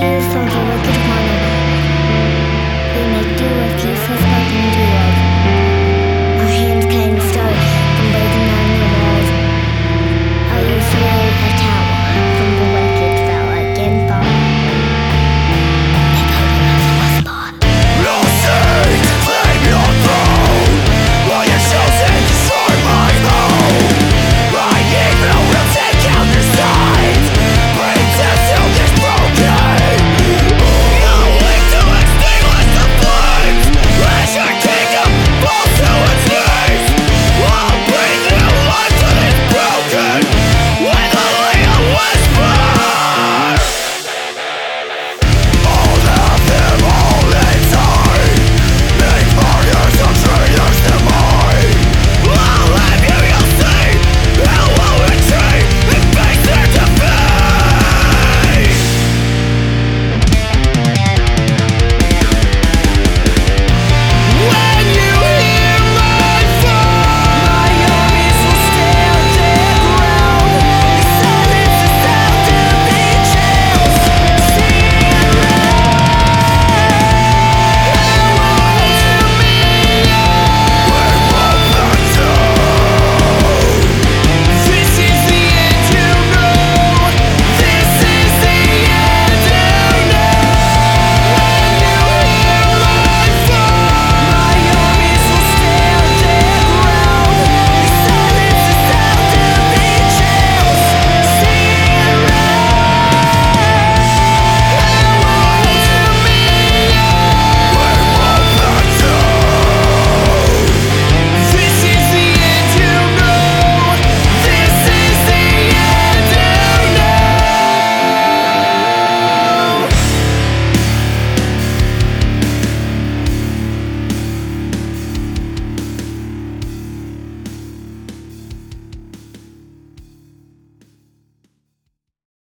The wicked. We make do of peace with to. Our hands can start from breaking